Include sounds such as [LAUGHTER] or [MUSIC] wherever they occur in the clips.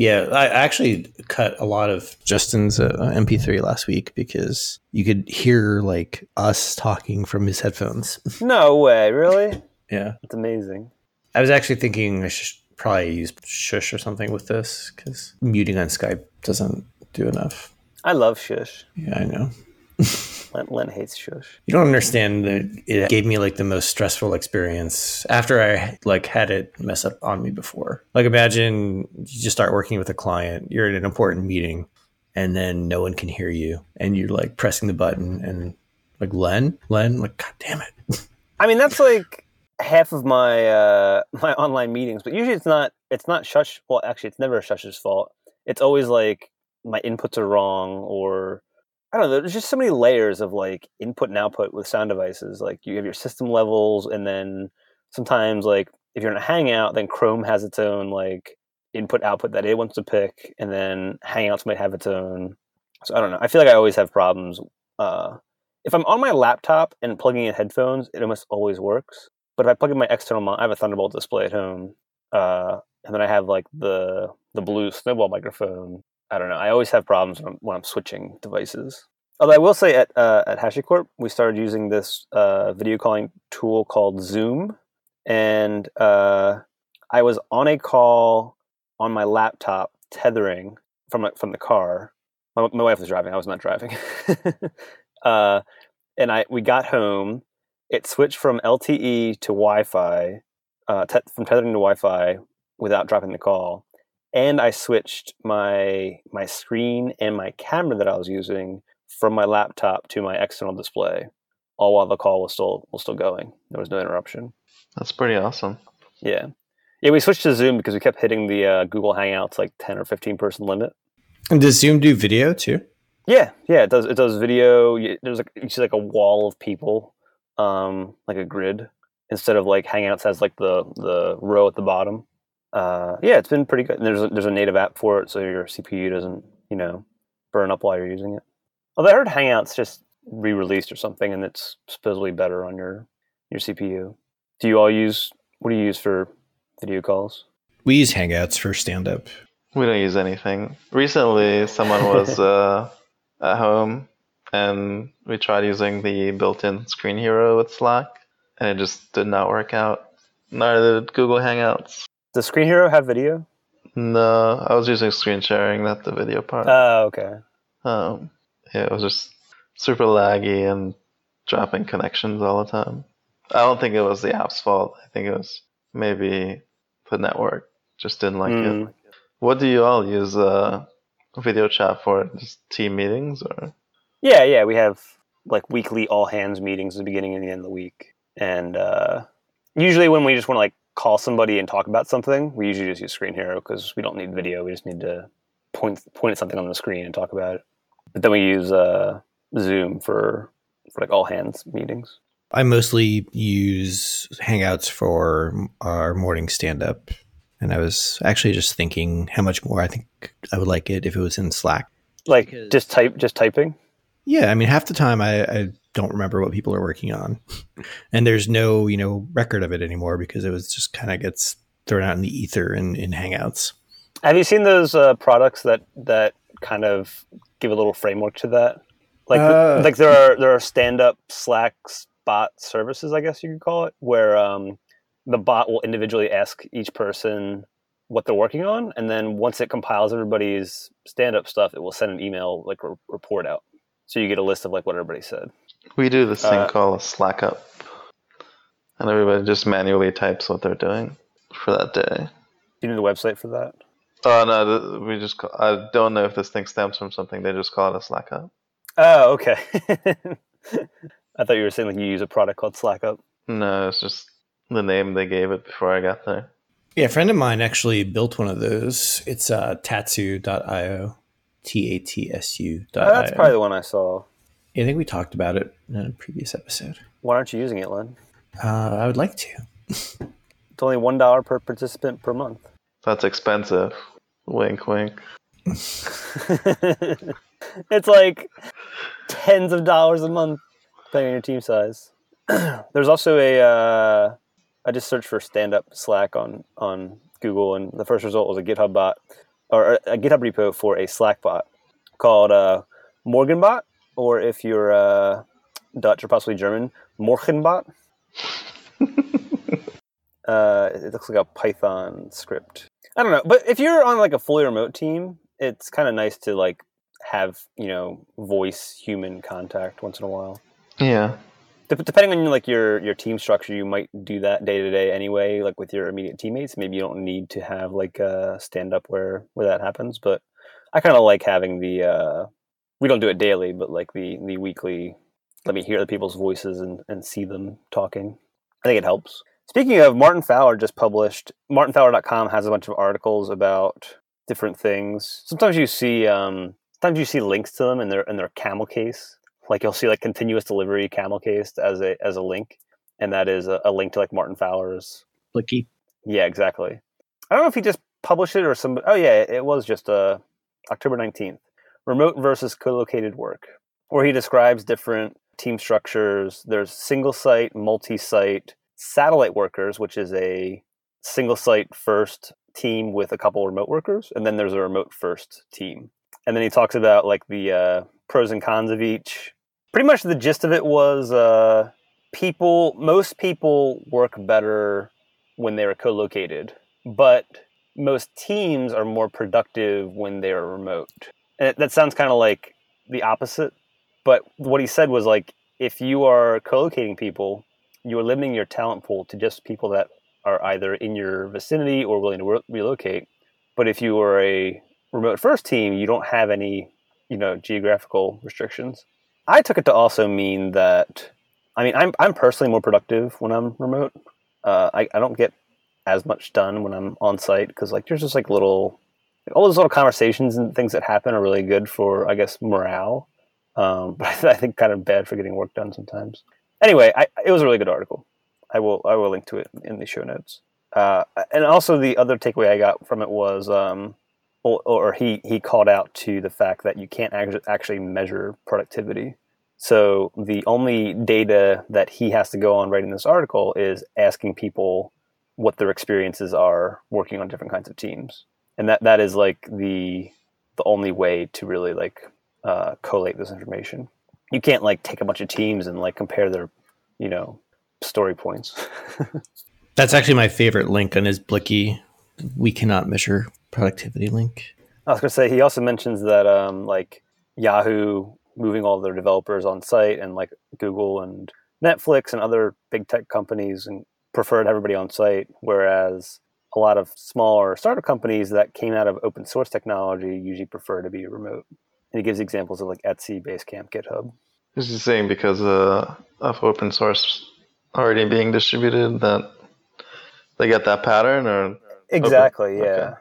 Yeah, I actually cut a lot of Justin's uh, MP3 last week because you could hear like us talking from his headphones. [LAUGHS] No way, really? yeah, It's amazing. I was actually thinking I should probably use Shush or something with this because muting on Skype doesn't do enough. I love Shush. Yeah, I know. [LAUGHS] Len, Len hates Shush. You don't understand that it gave me like the most stressful experience after I like had it mess up on me before. Like imagine you just start working with a client, you're in an important meeting and then no one can hear you and you're like pressing the button and like Len, Len, like god damn it. [LAUGHS] I mean, that's like half of my uh, my online meetings, but usually it's not. It's not Shush. Well, actually, it's never Shush's fault. It's always like my inputs are wrong, or I don't know. There's just so many layers of like input and output with sound devices. Like you have your system levels, and then sometimes like if you're in a Hangout, then Chrome has its own like input output that it wants to pick, and then Hangouts might have its own. So I don't know. I feel like I always have problems. Uh, if I'm on my laptop and plugging in headphones, it almost always works. But if I plug in my external, mon- I have a Thunderbolt display at home, uh, and then I have like the the blue Snowball microphone. I don't know. I always have problems when I'm, when I'm switching devices. Although I will say at uh, at HashiCorp, we started using this uh, video calling tool called Zoom, and uh, I was on a call on my laptop tethering from from the car. My, my wife was driving. I was not driving. [LAUGHS] uh, and I we got home. It switched from LTE to Wi-Fi, uh, te- from tethering to Wi-Fi without dropping the call. And I switched my my screen and my camera that I was using from my laptop to my external display, all while the call was still was still going. There was no interruption. That's pretty awesome. Yeah, yeah. We switched to Zoom because we kept hitting the uh, Google Hangouts like ten or fifteen person limit. And does Zoom do video too? Yeah, yeah, it does. It does video. There's like you see like a wall of people, um, like a grid, instead of like Hangouts has like the the row at the bottom. Uh, yeah, it's been pretty good. And there's a, there's a native app for it, so your CPU doesn't you know burn up while you're using it. Although I heard Hangouts just re-released or something, and it's supposedly better on your your CPU. Do you all use what do you use for video calls? We use Hangouts for stand up. We don't use anything. Recently, someone was [LAUGHS] uh, at home and we tried using the built in Screen Hero with Slack, and it just did not work out. Neither did Google Hangouts. Does Screen Hero have video? No, I was using screen sharing, not the video part. Oh, okay. Um, yeah, it was just super laggy and dropping connections all the time. I don't think it was the app's fault. I think it was maybe the network just didn't like Mm. it. What do you all use uh, video chat for? Just team meetings or? Yeah, yeah, we have like weekly all hands meetings at the beginning and the end of the week, and uh, usually when we just want to like call somebody and talk about something, we usually just use Screen Hero because we don't need video. We just need to point point at something on the screen and talk about it. But then we use uh, Zoom for for like all hands meetings. I mostly use Hangouts for our morning stand up. And I was actually just thinking how much more I think I would like it if it was in Slack. Like Because- just type, just typing. Yeah, I mean, half the time I, I don't remember what people are working on, and there's no you know record of it anymore because it was just kind of gets thrown out in the ether in, in Hangouts. Have you seen those uh, products that that kind of give a little framework to that? Like Uh, like there are there are stand up Slack bot services, I guess you could call it, where um, the bot will individually ask each person what they're working on, and then once it compiles everybody's stand up stuff, it will send an email like a report out, so you get a list of like what everybody said. We do this thing Uh, called a Slack up, and everybody just manually types what they're doing for that day. Do you need a website for that? Oh no, we just call, I don't know if this thing stems from something. They just call it a Slack up. Oh, okay. [LAUGHS] I thought you were saying like you use a product called SlackUp. No, it's just the name they gave it before I got there. Yeah, a friend of mine actually built one of those. It's uh, tatsu.io, T A T S U. Oh, that's probably the one I saw. I think we talked about it in a previous episode. Why aren't you using it, Len? Uh, I would like to. It's only one dollar per participant per month. That's expensive. Wink, wink. [LAUGHS] it's like tens of dollars a month, depending on your team size. [CLEARS THROAT] There's also a. Uh, I just searched for stand-up Slack on on Google, and the first result was a GitHub bot. or a GitHub repo for a Slack bot called uh, Morgenbot, or if you're uh, Dutch or possibly German, Morgenbot. [LAUGHS] uh, it looks like a Python script. I don't know, but if you're on like a fully remote team, it's kind of nice to like have you know voice human contact once in a while. Yeah. Dep- Depending on like your your team structure, you might do that day to day anyway, like with your immediate teammates. Maybe you don't need to have like a stand up where where that happens, but I kind of like having the. Uh, we don't do it daily, but like the the weekly. Let me hear the people's voices and, and see them talking. I think it helps. Speaking of, Martin Fowler just published. MartinFowler.com has a bunch of articles about different things. Sometimes you see, um, sometimes you see links to them in their in their camel case. Like you'll see like continuous delivery camel case as a as a link, and that is a, a link to like Martin Fowler's. Bliki. Yeah, exactly. I don't know if he just published it or some. Oh yeah, it was just uh, October nineteenth. Remote versus co-located work, where he describes different team structures. There's single site, multi-site, satellite workers, which is a single site first team with a couple remote workers, and then there's a remote first team. And then he talks about like the uh, pros and cons of each. Pretty much the gist of it was uh, people, most people work better when they are co-located, but most teams are more productive when they are remote. And that sounds kind of like the opposite. But what he said was like, if you are co-locating people, you are limiting your talent pool to just people that are either in your vicinity or willing to re- relocate. But if you are a remote first team, you don't have any, you know, geographical restrictions. I took it to also mean that, I mean, I'm I'm personally more productive when I'm remote. Uh, I I don't get as much done when I'm on site because like there's just like little, all those little conversations and things that happen are really good for I guess morale. Um, [LAUGHS] but I think kind of bad for getting work done sometimes. Anyway, I, it was a really good article. I will I will link to it in the show notes. Uh, and also the other takeaway I got from it was, um, or, or he he called out to the fact that you can't act- actually measure productivity. So the only data that he has to go on writing this article is asking people what their experiences are working on different kinds of teams, and that that is like the the only way to really like uh, collate this information. You can't like take a bunch of teams and like compare their, you know, story points. [LAUGHS] That's actually my favorite link on his Bliki. We cannot measure productivity link. I was going to say he also mentions that um, like Yahoo moving all their developers on site and like Google and Netflix and other big tech companies and preferred everybody on site, whereas a lot of smaller startup companies that came out of open source technology usually prefer to be remote. And he gives examples of like Etsy, Basecamp, GitHub. Is he saying because uh, of open source already being distributed that they get that pattern or Exactly, yeah. Okay.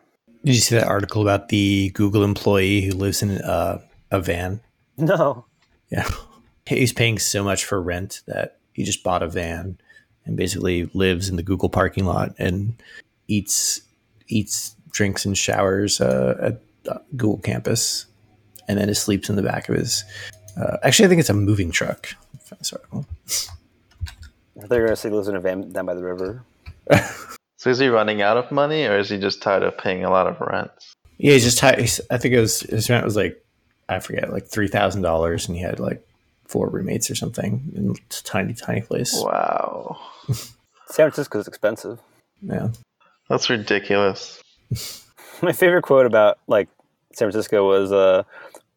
Did you see that article about the Google employee who lives in a, a van? No. Yeah. He's paying so much for rent that he just bought a van and basically lives in the Google parking lot and eats eats drinks and showers uh, at uh, Google campus and then just sleeps in the back of his uh, actually I think it's a moving truck. This article. I thought you were going to say he lives in a van down by the river. So is he running out of money or is he just tired of paying a lot of rent? Yeah, he's just tired. he's, I think it was his rent was like I forget like three thousand dollars, and he had like four roommates or something in a tiny tiny place. Wow. San Francisco is expensive. Yeah, That's ridiculous. [LAUGHS] My favorite quote about like San Francisco was uh,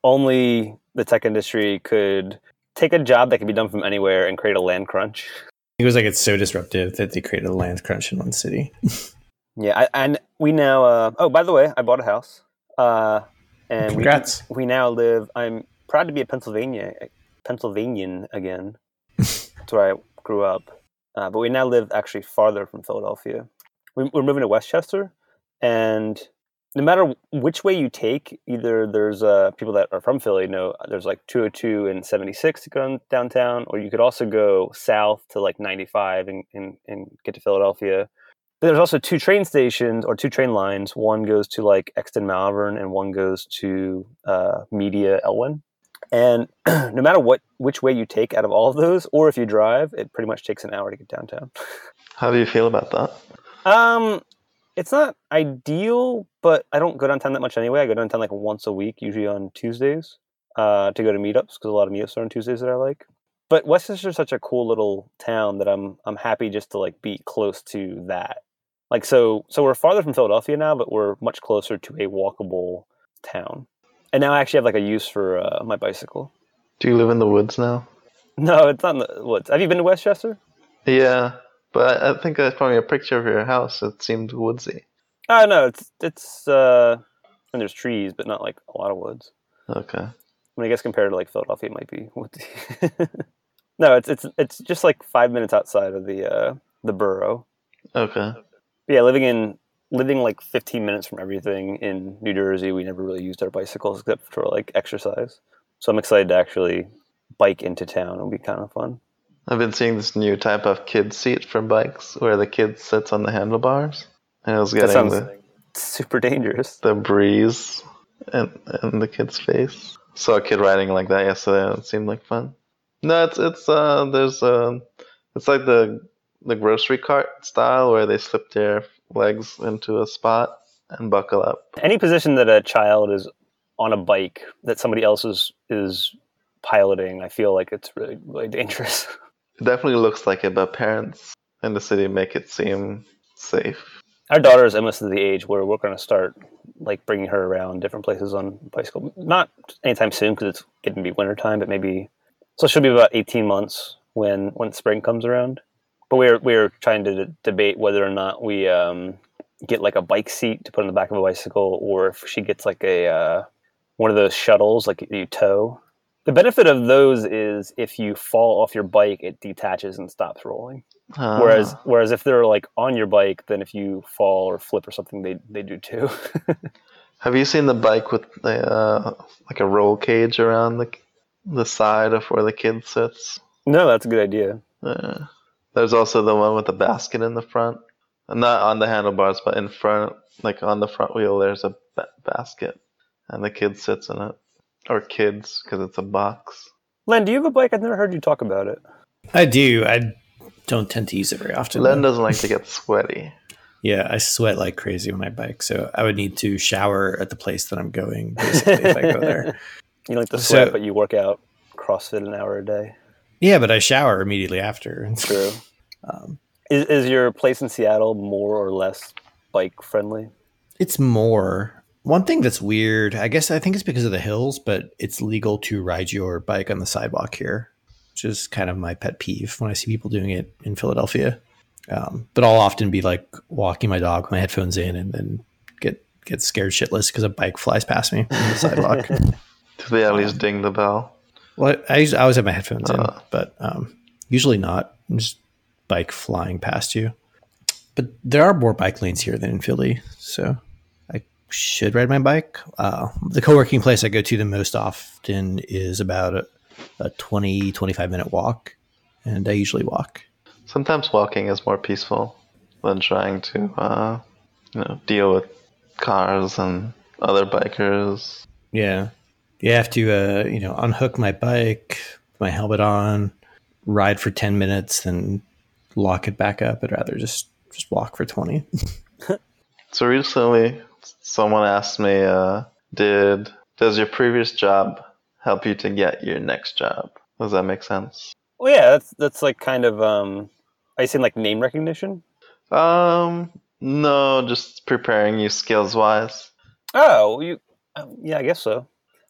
only the tech industry could take a job that can be done from anywhere and create a land crunch. it was like it's so disruptive that they created a land crunch in one city. [LAUGHS] Yeah, I, and we now. Uh, oh, by the way, I bought a house, uh, and we, Congrats! we now live. I'm proud to be a Pennsylvania Pennsylvanian again. [LAUGHS] That's where I grew up, uh, but we now live actually farther from Philadelphia. We, we're moving to West Chester, and no matter which way you take, either there's uh, people that are from Philly know there's like 202 and 76 to go downtown, or you could also go south to like 95 and, and, and get to Philadelphia. But there's also two train stations or two train lines. One goes to like Exton Malvern, and one goes to uh, Media Elwyn. And [CLEARS THROAT] no matter what which way you take out of all of those, or if you drive, it pretty much takes an hour to get downtown. How do you feel about that? Um, it's not ideal, but I don't go downtown that much anyway. I go downtown like once a week, usually on Tuesdays, uh, to go to meetups because a lot of meetups are on Tuesdays that I like. But West Chester's such a cool little town that I'm I'm happy just to like be close to that. Like so so we're farther from Philadelphia now, but we're much closer to a walkable town. And now I actually have like a use for uh, my bicycle. Do you live in the woods now? No, it's not in the woods. Have you been to West Chester? Yeah, but I think that's probably a picture of your house. It seemed woodsy. Oh no, it's it's uh and there's trees, but not like a lot of woods. Okay. I mean, I guess compared to like Philadelphia, it might be woodsy. [LAUGHS] no, it's it's it's just like five minutes outside of the uh the borough. Okay. But yeah, living in living like 15 minutes from everything in New Jersey, we never really used our bicycles except for like exercise. So I'm excited to actually bike into town. It'll be kind of fun. I've been seeing this new type of kid seat for bikes where the kid sits on the handlebars. And it was getting sounds the, super dangerous. the breeze in, in the kid's face. Saw a kid riding like that yesterday and it seemed like fun. No, it's it's uh there's uh it's like the the grocery cart style where they slip their legs into a spot and buckle up. Any position that a child is on a bike that somebody else is is piloting, I feel like it's really really dangerous. [LAUGHS] It definitely looks like it, but parents in the city make it seem safe. Our daughter is almost at the age where we're going to start like bringing her around different places on bicycle. Not anytime soon because it's getting to be wintertime, but maybe so she'll be about 18 months when when spring comes around. But we're we're trying to d- debate whether or not we um, get like a bike seat to put on the back of a bicycle, or if she gets like a uh, one of those shuttles like you tow. The benefit of those is if you fall off your bike, it detaches and stops rolling. Whereas Ah. whereas if they're like on your bike, then if you fall or flip or something, they they do too. [LAUGHS] Have you seen the bike with the uh, like a roll cage around the the side of where the kid sits? no, that's a good idea. Uh, there's also the one with the basket in the front, not on the handlebars, but in front, like on the front wheel. There's a ba- basket, and the kid sits in it, or kids, because it's a box. Len, do you have a bike? I've never heard you talk about it. I do. I don't tend to use it very often. Len though. doesn't like to get sweaty. [LAUGHS] Yeah, I sweat like crazy on my bike, so I would need to shower at the place that I'm going basically if I go there. [LAUGHS] You like to So- sweat, but you work out CrossFit an hour a day. Yeah, but I shower immediately after. [LAUGHS] True. Um, Is, is your place in Seattle more or less bike friendly? it's more one thing that's weird. I guess I think it's because of the hills, but it's legal to ride your bike on the sidewalk here, which is kind of my pet peeve when I see people doing it in Philadelphia. Um, but I'll often be like walking my dog with my headphones in, and then get get scared shitless because a bike flies past me on the sidewalk. [LAUGHS] Do they at least ding the bell? Well, I, I always have my headphones in, Uh. but um, usually not. Just bike flying past you. But there are more bike lanes here than in Philly, so I should ride my bike. Uh, the co-working place I go to the most often is about a, a 20, 25 minute walk, and I usually walk. Sometimes walking is more peaceful than trying to, uh, you know, deal with cars and other bikers. Yeah. You have to, uh, you know, unhook my bike, put my helmet on, ride for 10 minutes, then lock it back up. I'd rather just, just walk for 20. [LAUGHS] So recently, someone asked me, uh, "Did does your previous job help you to get your next job?" Does that make sense? Well, yeah, that's that's like kind of. Um, are you saying like name recognition? Um, no, just preparing you skills wise. Oh, you. Um, yeah, I guess so.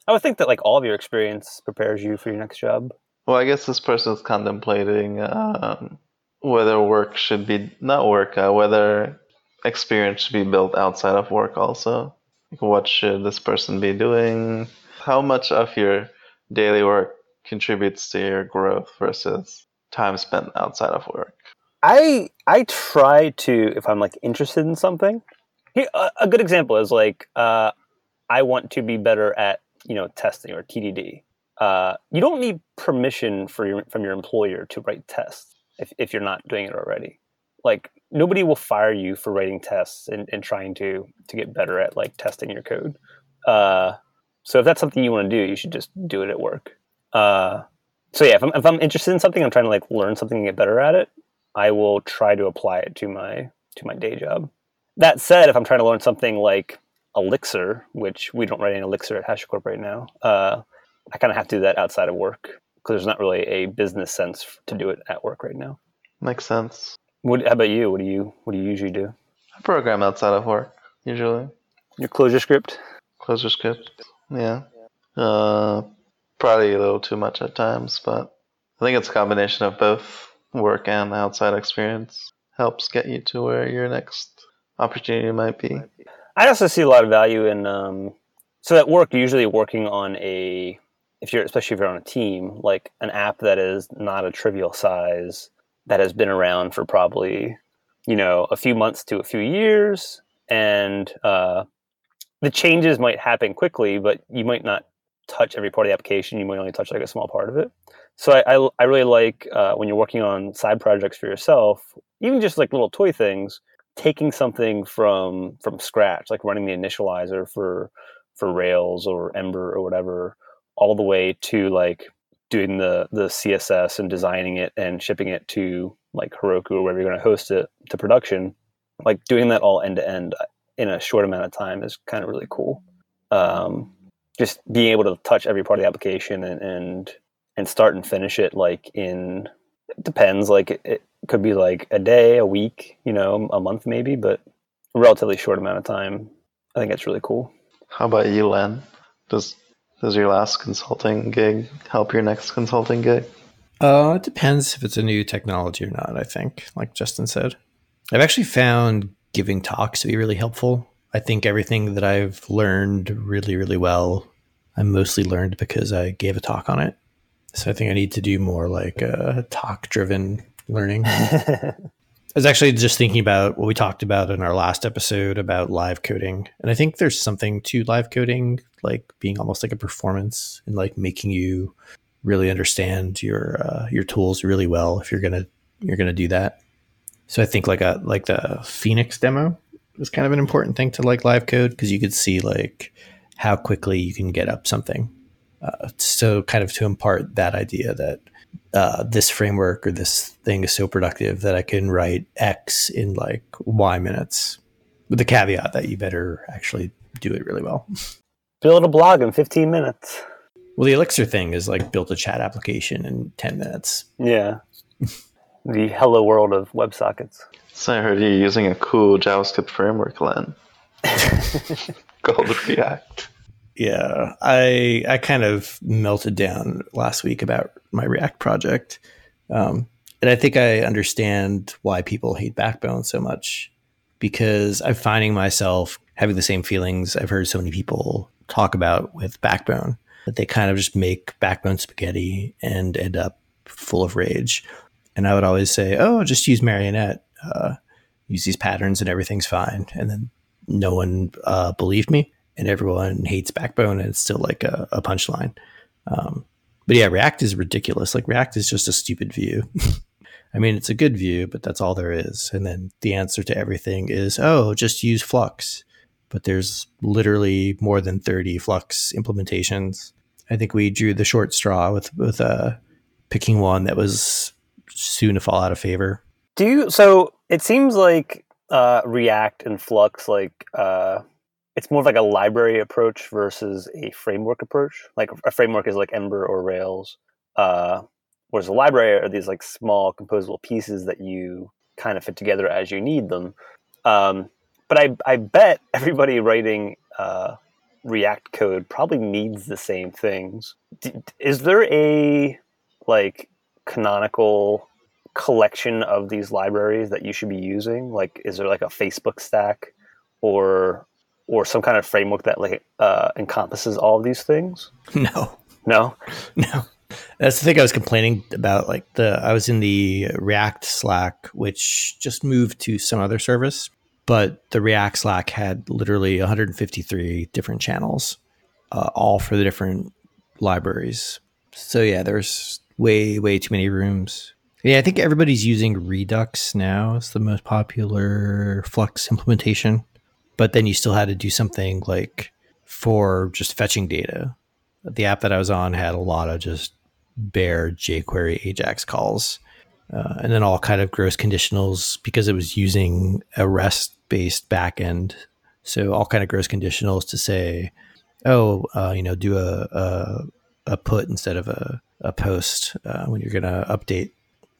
I would think that like all of your experience prepares you for your next job. Well, I guess this person is contemplating um, whether work should be not work, uh, whether experience should be built outside of work. Also, like, what should this person be doing? How much of your daily work contributes to your growth versus time spent outside of work? I I try to if I'm like interested in something. Here, a, a good example is like uh, I want to be better at you know testing or TDD. Uh, you don't need permission for your, from your employer to write tests if, if you're not doing it already. Like nobody will fire you for writing tests and, and trying to to get better at like testing your code. Uh, so if that's something you want to do, you should just do it at work. Uh, so yeah, if I'm, if I'm interested in something, I'm trying to like learn something and get better at it. I will try to apply it to my to my day job. that said, if I'm trying to learn something like Elixir, which we don't write any Elixir at HashiCorp right now, uh, I kind of have to do that outside of work because there's not really a business sense to do it at work right now. Makes sense. What, how about you? What do you What do you usually do? I program outside of work usually. Your Clojure script? Clojure script. Yeah. Uh, probably a little too much at times, but I think it's a combination of both work and outside experience helps get you to where your next opportunity might be. I also see a lot of value in um, so at work usually working on a if you're especially if you're on a team like an app that is not a trivial size that has been around for probably you know a few months to a few years. And uh, the changes might happen quickly but you might not touch every part of the application. You might only touch like a small part of it. So i, I, I really like uh, when you're working on side projects for yourself even just like little toy things taking something from from scratch, like running the initializer for for Rails or Ember or whatever, all the way to like doing the the CSS and designing it and shipping it to like Heroku or wherever you're going to host it to production, like doing that all end to end in a short amount of time is kind of really cool. Um, just being able to touch every part of the application and and, and start and finish it like in it depends like it, it could be like a day, a week, you know, a month maybe, but a relatively short amount of time. I think it's really cool. How about you, Len? Does does your last consulting gig help your next consulting gig? Uh, it depends if it's a new technology or not. I think, like Justin said, I've actually found giving talks to be really helpful. I think everything that I've learned really, really well, I mostly learned because I gave a talk on it. So I think I need to do more like a talk driven learning. [LAUGHS] I was actually just thinking about what we talked about in our last episode about live coding. And I think there's something to live coding, like being almost like a performance and like making you really understand your uh, your tools really well if you're gonna you're gonna do that. So I think like a like the Phoenix demo was kind of an important thing to like live code because you could see like how quickly you can get up something. Uh, so kind of to impart that idea that uh, this framework or this thing is so productive that I can write X in like Y minutes, with the caveat that you better actually do it really well. Build a blog in 15 minutes. Well, the Elixir thing is like build a chat application in 10 minutes. Yeah. [LAUGHS] the hello world of WebSockets. So I heard you're using a cool JavaScript framework, Len. [LAUGHS] called React. Yeah, I I kind of melted down last week about my React project, um, and I think I understand why people hate Backbone so much because I'm finding myself having the same feelings I've heard so many people talk about with Backbone that they kind of just make Backbone spaghetti and end up full of rage. And I would always say, "Oh, just use Marionette, uh, use these patterns, and everything's fine." And then no one uh, believed me and everyone hates Backbone, and it's still like a, a punchline. Um, but yeah, React is ridiculous. Like React is just a stupid view. [LAUGHS] I mean, it's a good view, but that's all there is. And then the answer to everything is, oh, just use Flux. But there's literally more than 30 Flux implementations. I think we drew the short straw with with uh, picking one that was soon to fall out of favor. Do you? So it seems like uh, React and Flux, like uh, it's more of like a library approach versus a framework approach. Like a framework is like Ember or Rails, uh, whereas a library are these like small composable pieces that you kind of fit together as you need them. Um, but I, I bet [LAUGHS] everybody writing uh, React code probably needs the same things. D- is there a like canonical collection of these libraries that you should be using? Like, is there like a Facebook stack or or some kind of framework that like uh, encompasses all of these things? [LAUGHS] No, no, [LAUGHS] no. That's the thing I was complaining about. Like the I was in the React Slack, which just moved to some other service, but the React Slack had literally 153 different channels, uh, all for the different libraries. So yeah, there's way way too many rooms. Yeah, I think everybody's using Redux now. It's the most popular Flux implementation but then you still had to do something like for just fetching data. The app that I was on had a lot of just bare jQuery Ajax calls. uh, and then all kind of gross conditionals because it was using a REST based backend. So all kind of gross conditionals to say, oh, uh, you know, do a, a, a put instead of a a post uh, when you're going to update,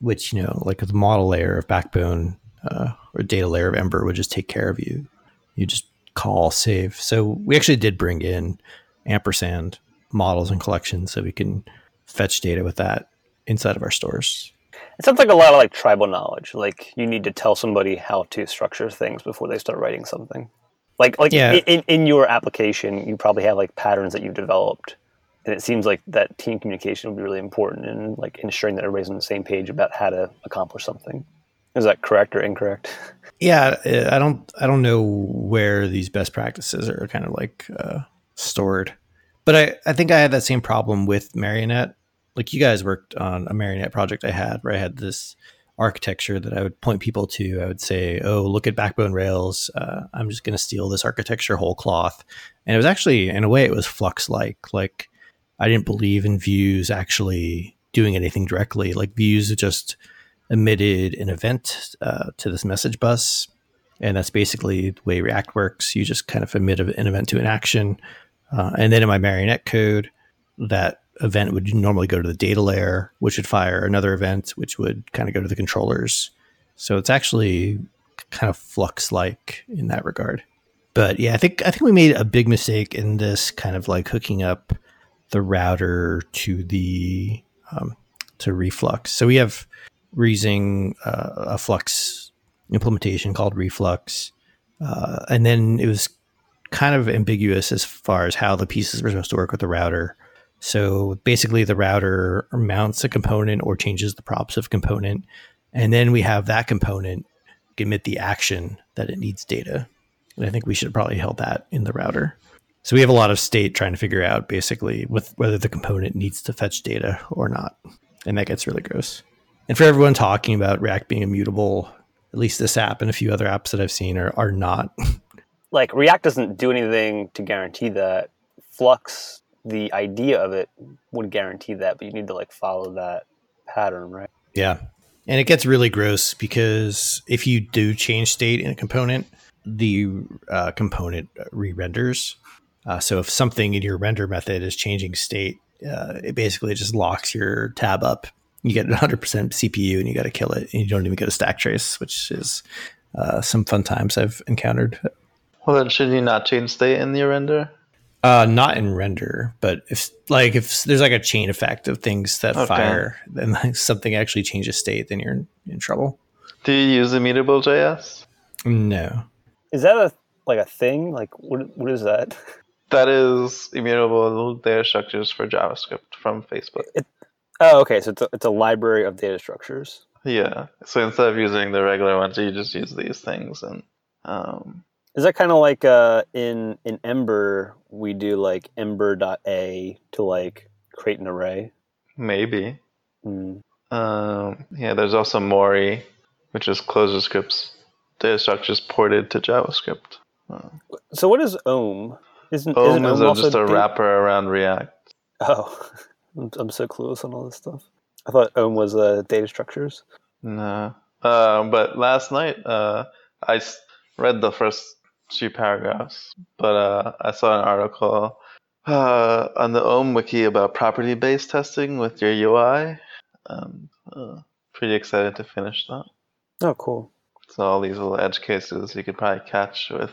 which you know, like the model layer of Backbone uh, or data layer of Ember would just take care of you. You just call save. So we actually did bring in ampersand models and collections so we can fetch data with that inside of our stores. It sounds like a lot of like tribal knowledge. Like you need to tell somebody how to structure things before they start writing something. Like like Yeah. in, in your application, you probably have like patterns that you've developed, and it seems like that team communication would be really important in like ensuring that everybody's on the same page about how to accomplish something. Is that correct or incorrect? Yeah, I don't I don't know where these best practices are kind of like uh, stored, but I I think I had that same problem with Marionette. Like you guys worked on a Marionette project I had where I had this architecture that I would point people to. I would say, "Oh, look at Backbone Rails. Uh, I'm just going to steal this architecture whole cloth." And it was actually, in a way, it was Flux like. Like I didn't believe in views actually doing anything directly. Like views just emitted an event uh, to this message bus. And that's basically the way React works. You just kind of emit an event to an action. Uh, and then in my Marionette code, that event would normally go to the data layer, which would fire another event, which would kind of go to the controllers. So it's actually kind of flux like in that regard. But yeah, I think I think we made a big mistake in this kind of like hooking up the router to the um, to Reflux. So we have we're using uh, a Flux implementation called Reflux, uh, and then it was kind of ambiguous as far as how the pieces were supposed to work with the router. So basically, the router mounts a component or changes the props of component, and then we have that component emit the action that it needs data. And I think we should probably held that in the router. So we have a lot of state trying to figure out basically with whether the component needs to fetch data or not. And that gets really gross. And for everyone talking about React being immutable, at least this app and a few other apps that I've seen are, are not. [LAUGHS] like React doesn't do anything to guarantee that. Flux, the idea of it would guarantee that, but you need to like follow that pattern, right? Yeah. And it gets really gross because if you do change state in a component, the uh, component re renders. Uh, so if something in your render method is changing state, uh, it basically just locks your tab up. You get [LAUGHS] 100% CPU and you got to kill it. And you don't even get a stack trace, which is uh, some fun times I've encountered. Well, then should you not change state in your render? Uh, not in render, but if like if there's like a chain effect of things that Okay. fire, then like something actually changes state, then you're in, in trouble. Do you use immutable JS? No, Is that a like a thing? Like what what is that? That is immutable data structures for JavaScript from Facebook. Oh, okay. So it's a, it's a library of data structures. Yeah. So instead of using the regular ones, you just use these things, and um, Is that kind of like uh, in in Ember we do like ember.a to like create an array? maybe. Hmm. Um, yeah. There's also Mori, which is ClojureScript's data structures ported to JavaScript. So what is Om? Isn't Om isn't Om a- also just a wrapper around React. Oh, [LAUGHS] I'm, I'm so clueless on all this stuff. I thought Om was uh, data structures. No. Uh, but last night, uh, I read the first few paragraphs, but uh, I saw an article uh, on the Om wiki about property-based testing with your UI. Um, pretty excited to finish that. Oh, cool. So all these little edge cases you could probably catch with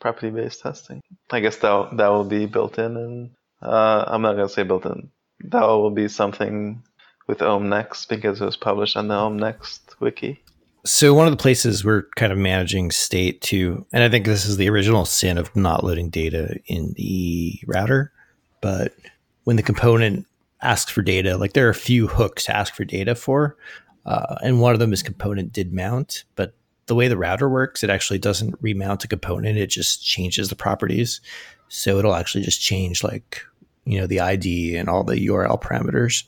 property-based testing. I guess that that will be built in, and uh, I'm not gonna say built in. That will be something with Om Next because it was published on the Om Next wiki. So one of the places we're kind of managing state to, and I think this is the original sin of not loading data in the router, but when the component asks for data, like there are a few hooks to ask for data for, uh, and one of them is component did mount, but the way the router works, it actually doesn't remount a component; it just changes the properties. So it'll actually just change like you know the ID and all the URL parameters.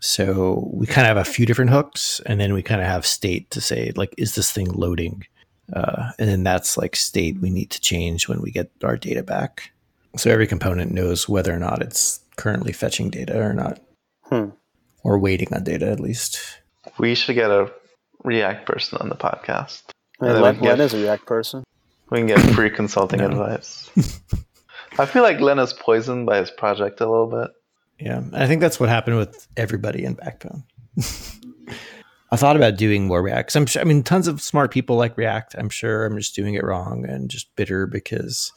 So we kind of have a few different hooks, and then we kind of have state to say like, is this thing loading? Uh, and then that's like state we need to change when we get our data back. So every component knows whether or not it's currently fetching data or not, Hmm. or waiting on data at least. We should get a React person on the podcast. I mean, then we Len, get- Len is a React person. We can get free consulting advice. [LAUGHS] I feel like Len is poisoned by his project a little bit. Yeah, I think that's what happened with everybody in Backbone. [LAUGHS] I thought about doing more React. I'm sure, I mean, tons of smart people like React. I'm sure I'm just doing it wrong and just bitter because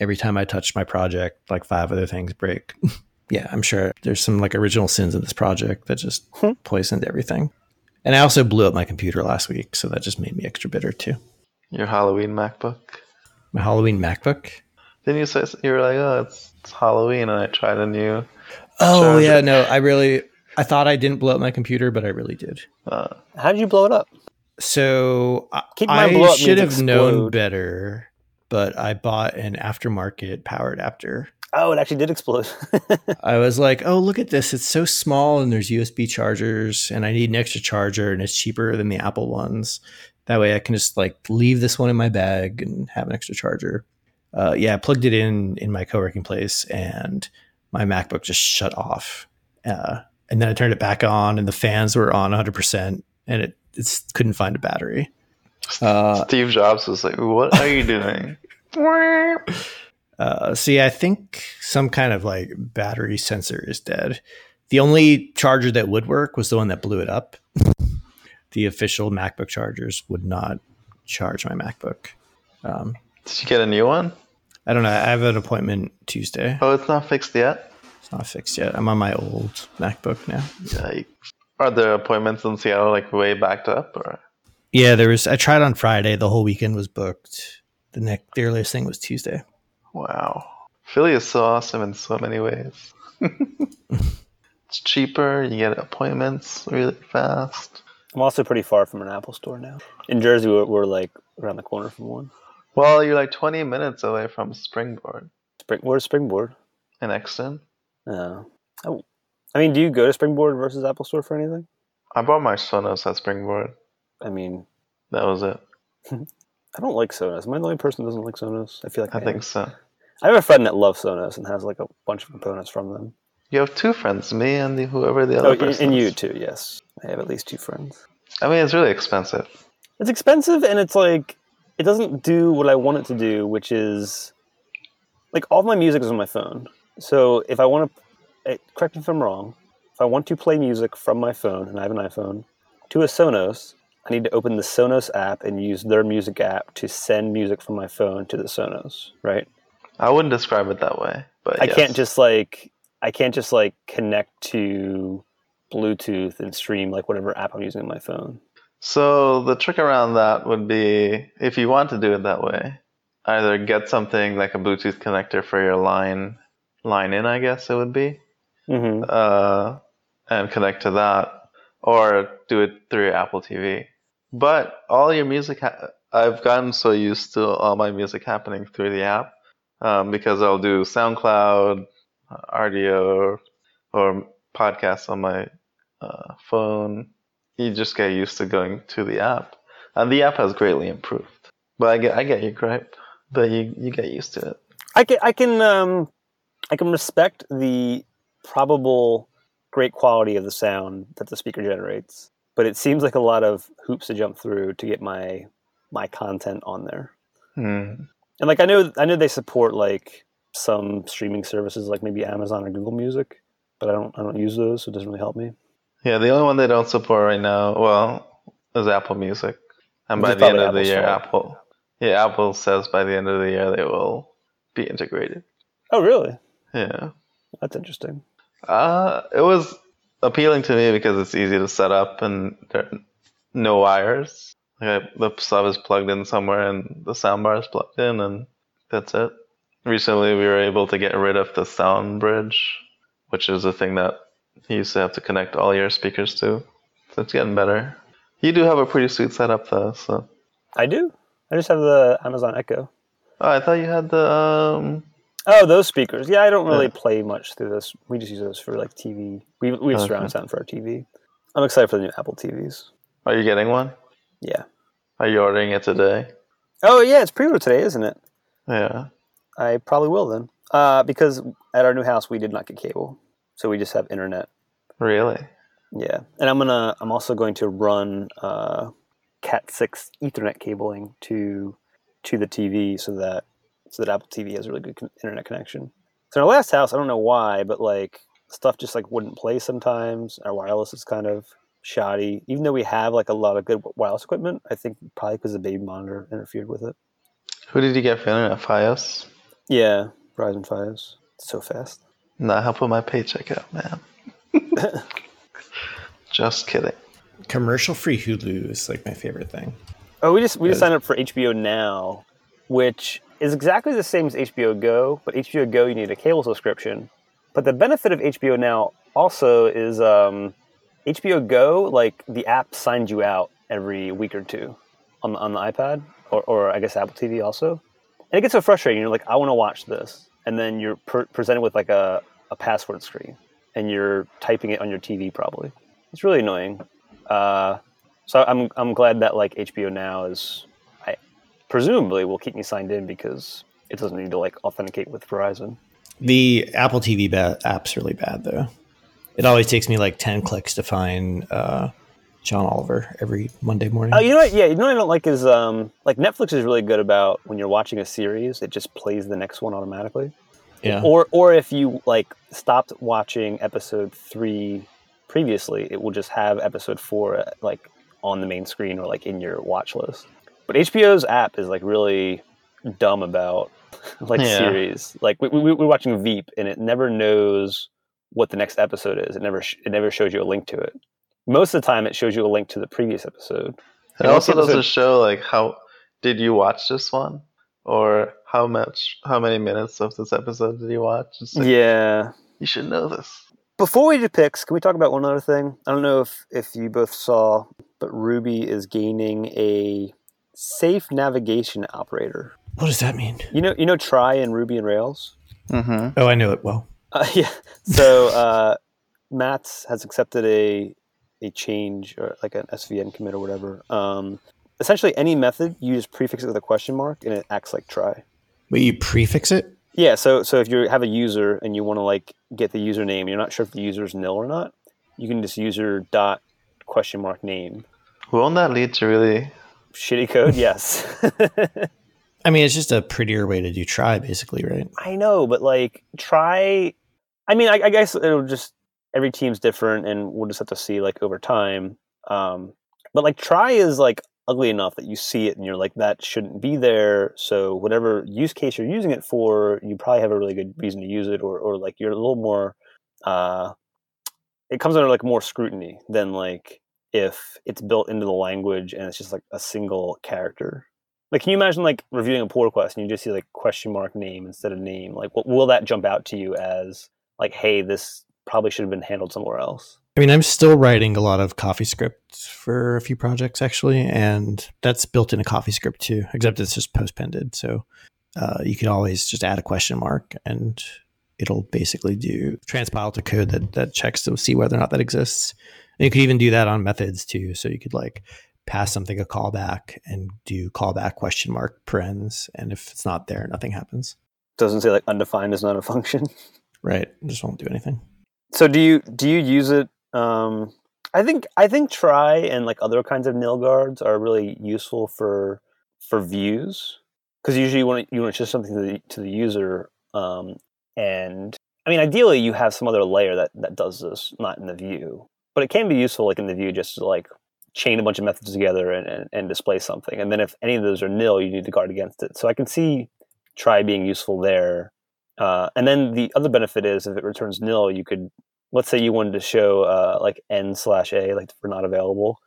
every time I touch my project, like five other things break. [LAUGHS] yeah, I'm sure there's some like original sins in this project that just Hmm. poisoned everything. And I also blew up my computer last week, so that just made me extra bitter too. Your Halloween MacBook. My Halloween MacBook. Then you say you were like, "Oh, it's, it's Halloween," and I tried a new. Oh Charger. yeah, no, I really I thought I didn't blow up my computer, but I really did. Uh, How did you blow it up? So I- Keep in I should means have known better, but I bought an aftermarket power adapter. Oh, it actually did explode. [LAUGHS] I was like, "Oh, look at this! It's so small, and there's USB chargers, and I need an extra charger, and it's cheaper than the Apple ones. That way, I can just like leave this one in my bag and have an extra charger." Uh, yeah, I plugged it in in my co-working place, and my MacBook just shut off. Uh, and then I turned it back on, and the fans were on 100, percent and it it's, couldn't find a battery. Uh, Steve Jobs was like, "What are you doing?" [LAUGHS] Uh, so yeah, I think some kind of like battery sensor is dead. The only charger that would work was the one that blew it up. [LAUGHS] the official MacBook chargers would not charge my MacBook. Um, Did you get a new one? I don't know. I have an appointment Tuesday. Oh, it's not fixed yet. It's not fixed yet. I'm on my old MacBook now. Yikes. Are the appointments in Seattle like way backed up, or Yeah, there was. I tried on Friday. The whole weekend was booked. The next, the earliest thing was Tuesday. wow? Philly is so awesome in so many ways. [LAUGHS] it's cheaper. You get appointments really fast. I'm also pretty far from an Apple store now. In Jersey, we're, we're like around the corner from one. Well, you're like 20 minutes away from Springboard Spring, where's Springboard? in Exton. Yeah. oh. I mean, do you go to Springboard versus Apple Store for anything? I bought my Sonos at Springboard. I mean, That was it. [LAUGHS] I don't like Sonos. Am I the only person who doesn't like Sonos? I feel like I I, think am. so. I have a friend that loves Sonos and has like a bunch of components from them. You have two friends, me and the, whoever the Oh, other and, person and you too. Yes, I have at least two friends. I mean, it's really expensive. It's expensive and it's like it doesn't do what I want it to do, which is like all of my music is on my phone. So if I want to, eh, correct me if I'm wrong, if I want to play music from my phone and I have an iPhone to a Sonos, I need to open the Sonos app and use their music app to send music from my phone to the Sonos, right? I wouldn't describe it that way, but I yes. can't just like I can't just like connect to Bluetooth and stream like whatever app I'm using on my phone. So the trick around that would be if you want to do it that way, either get something like a Bluetooth connector for your line line in, I guess it would be, hmm uh, and connect to that, or do it through your Apple TV. But all your music, ha- I've gotten so used to all my music happening through the app um, because I'll do SoundCloud, uh, Rdio, or podcasts on my uh, phone. You just get used to going to the app, and the app has greatly improved. But I get, I get your gripe, but you, you get used to it. I can I can um I can respect the probable great quality of the sound that the speaker generates, but it seems like a lot of hoops to jump through to get my my content on there. Hmm. And like I know I know they support like some streaming services like maybe Amazon or Google Music, but I don't I don't use those, so it doesn't really help me. Yeah, the only one they don't support right now, well, is Apple Music. And by the end of the year, fault. Apple, yeah, Apple says by the end of the year they will be integrated. Oh really? Yeah. That's interesting. Uh, it was appealing to me because it's easy to set up and there are no wires. Like the sub is plugged in somewhere and the soundbar is plugged in, and that's it. Recently, we were able to get rid of the sound bridge, which is a thing that you used to have to connect all your speakers to. So it's getting better. You do have a pretty sweet setup, though. So, I do. I just have the Amazon Echo. oh, I thought you had the um. Oh, those speakers. Yeah, I don't really Yeah. play much through this. We just use those for like TV. We we have Okay. surround sound for our TV. I'm excited for the new Apple TVs. Are you getting one? Yeah. Are you ordering it today? Oh yeah, it's pre-order today, isn't it? Yeah. I probably will then. Uh, because at our new house we did not get cable, so we just have internet. Really? Yeah, and I'm gonna. I'm also going to run uh, Cat six Ethernet cabling to to the TV so that so that Apple TV has a really good con- internet connection. So in our last house, I don't know why, but like stuff just like wouldn't play sometimes. Our wireless is kind of shoddy, even though we have like a lot of good wireless equipment. I think probably because the baby monitor interfered with it. Who did you get for internet? Fios? Yeah, Verizon Fios. So fast. Nah, help with my paycheck out, man. [LAUGHS] Just kidding. Commercial free Hulu is like my favorite thing. Oh, we just we just signed up for HBO Now, which is exactly the same as HBO Go, but HBO Go you need a cable subscription. But the benefit of HBO Now also is um, HBO Go, like the app signs you out every week or two on the, on the iPad, or, or I guess Apple TV also. And it gets so frustrating. You're like, I want to watch this, and then you're per- presented with like a, a password screen, and you're typing it on your TV probably. It's really annoying. Uh, so I'm I'm glad that like HBO Now is, I presumably will keep me signed in because it doesn't need to like authenticate with Verizon. The Apple TV ba- app's really bad though. It always takes me like ten clicks to find uh, John Oliver every Monday morning. Oh, you know what? Yeah, you know what I don't like is um like Netflix is really good about when you're watching a series, it just plays the next one automatically. yeah. Or or if you like stopped watching episode three previously, it will just have episode four uh, like on the main screen or like in your watch list. But HBO's app is like really dumb about [LAUGHS] like Yeah. series. Like we, we, we're watching Veep, and it never knows what the next episode is. It never sh- it never shows you a link to it. Most of the time, it shows you a link to the previous episode. It And also also doesn't show like how did you watch this one, or how much, how many minutes of this episode did you watch? Like, Yeah. you should know this. Before we do picks, can we talk about one other thing? I don't know if, if you both saw, but Ruby is gaining a safe navigation operator. what does that mean? You know, you know, try in Ruby and Rails. Mm-hmm. Oh, I knew it well. Uh, [LAUGHS] yeah. So uh, Mats has accepted a a change or like an SVN commit or whatever. Um, essentially, any method you just prefix it with a question mark and it acts like try. Wait, you prefix it? Yeah. So so if you have a user and you want to like get the username, you're not sure if the user is nil or not. You can just user dot question mark name. Won't that lead to really? Shitty code, [LAUGHS] yes. [LAUGHS] I mean, it's just a prettier way to do try, basically, right? I know, but like try. I mean, I, I guess it'll just every team's different, and we'll just have to see like over time. Um, but like try is like ugly enough that you see it and you're like that shouldn't be there. So whatever use case you're using it for, you probably have a really good reason to use it, or or like you're a little more. Uh, it comes under like more scrutiny than like if it's built into the language and it's just like a single character. Like, can you imagine like reviewing a pull request and you just see like question mark name instead of name? Like, what will that jump out to you as like, hey, this probably should have been handled somewhere else? I mean, I'm still writing a lot of CoffeeScript for a few projects actually, and that's built in a CoffeeScript too, except it's just post-pended. So uh, you can always just add a question mark, and it'll basically do transpile to code that that checks to see whether or not that exists. And you could even do that on methods too. So you could like pass something a callback and do callback question mark parens, and if it's not there, nothing happens. Doesn't say like undefined is not a function. [LAUGHS] Right? It just won't do anything. So do you do you use it? Um, I think I think try and like other kinds of nil guards are really useful for for views because usually you want you want to show something to the to the user, um, and I mean ideally you have some other layer that that does this, not in the view, but it can be useful like in the view just to like chain a bunch of methods together and, and, and display something, and then if any of those are nil, you need to guard against it. So I can see try being useful there. Uh, and then the other benefit is if it returns nil, you could let's say you wanted to show uh, like n slash a like for not available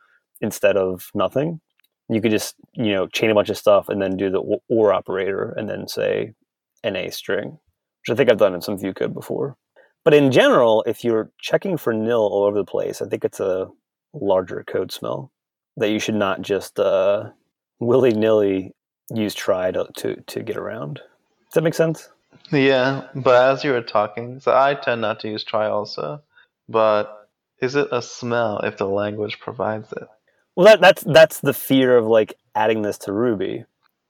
instead of nothing. You could just you know chain a bunch of stuff and then do the or operator and then say na string, which I think I've done in some view code before. But in general, if you're checking for nil all over the place, I think it's a larger code smell that you should not just uh, willy nilly use try to, to to get around. Does that make sense? Yeah, but as you were talking, so I tend not to use try also, but is it a smell if the language provides it? Well, that that's that's the fear of like adding this to Ruby.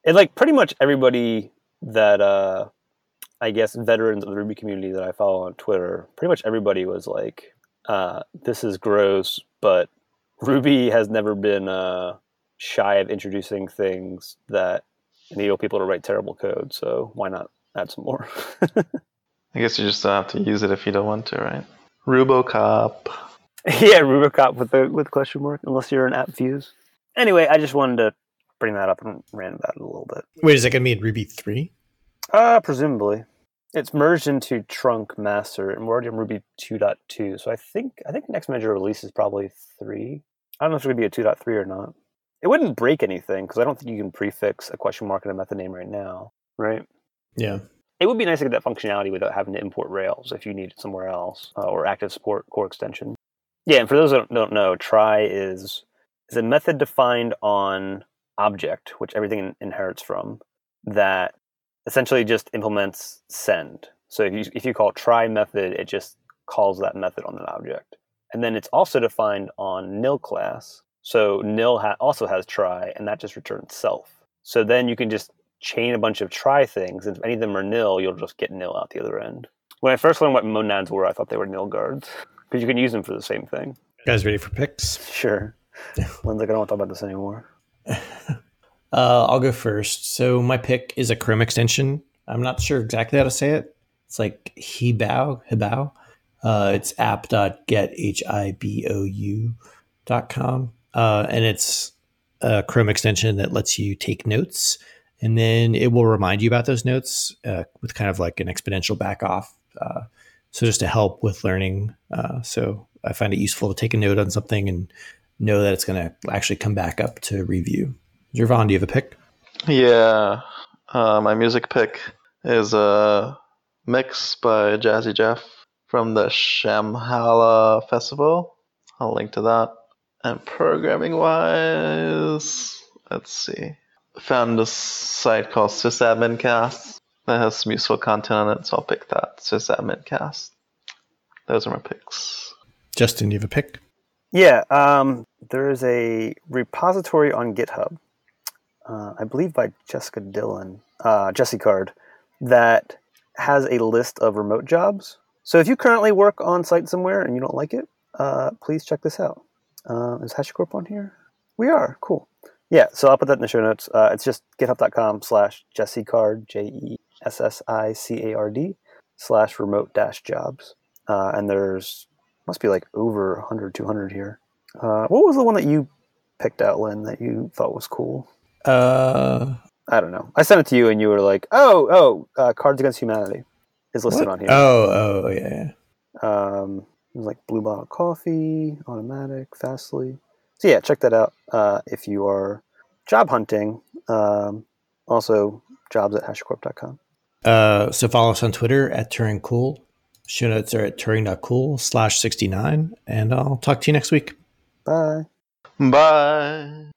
And like pretty much everybody that uh I guess veterans of the Ruby community that I follow on Twitter, pretty much everybody was like uh, this is gross, but Ruby has never been uh, shy of introducing things that enable people to write terrible code. So why not add some more? [LAUGHS] I guess you just don't have to use it if you don't want to, right? Rubocop. [LAUGHS] yeah, Rubocop with the with question mark, unless you're an app views. Anyway, I just wanted to bring that up and ran about it a little bit. Wait, is it going to be in Ruby 3? Uh, presumably. It's merged into trunk master, and we're already on Ruby 2.2. So I think I think next major release is probably three. I don't know if it's going to be a 2.3 or not. It wouldn't break anything because I don't think you can prefix a question mark in a method name right now, right? Yeah. It would be nice to get that functionality without having to import Rails if you need it somewhere else uh, or active support core extension. Yeah, and for those that don't know, try is is a method defined on object, which everything inherits from, that essentially just implements send. So if you if you call try method, it just calls that method on an object. And then it's also defined on nil class. So nil ha- also has try, and that just returns self. So then you can just chain a bunch of try things, and if any of them are nil, you'll just get nil out the other end. When I first learned what monads were, I thought they were nil guards because you can use them for the same thing. Guys ready for picks? Sure. [LAUGHS] One's like, I don't want to talk about this anymore. [LAUGHS] Uh, I'll go first. So my pick is a Chrome extension. I'm not sure exactly how to say it. It's like Hibou, Hibou. Uh, it's app.get.h-i-b-o-u.com. Uh, and it's a Chrome extension that lets you take notes and then it will remind you about those notes uh, with kind of like an exponential back off. Uh, so just to help with learning. Uh, so I find it useful to take a note on something and know that it's going to actually come back up to review. Jervon, do you have a pick? Yeah, uh, my music pick is a mix by Jazzy Jeff from the Shambhala Festival. I'll link to that. And programming wise, let's see. Found a site called SysAdminCast that has some useful content on it, so I'll pick that. SysAdminCast. Those are my picks. Justin, do you have a pick? Yeah, um, there is a repository on GitHub, uh, I believe by Jessica Dillon, uh, Jesse Card, that has a list of remote jobs. So if you currently work on site somewhere and you don't like it, uh, please check this out. Uh, is HashiCorp on here? We are. Cool. Yeah, so I'll put that in the show notes. Uh, it's just github.com slash jessicard, J E S S I C A R D, slash remote dash jobs. Uh, and there's, must be like over 100, 200 here. Uh, what was the one that you picked out, Lynn, that you thought was cool? Uh, I don't know. I sent it to you and you were like, oh, oh, uh, Cards Against Humanity is listed what? on here. Oh, oh, yeah. Um, it was like Blue Bottle Coffee, Automattic, Fastly. So yeah, check that out uh, if you are job hunting. Um, also, jobs at hashicorp.com. Uh, so follow us on Twitter at Turing Cool. Show notes are at turing.cool slash 69. And I'll talk to you next week. Bye. Bye.